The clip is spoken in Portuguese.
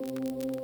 Música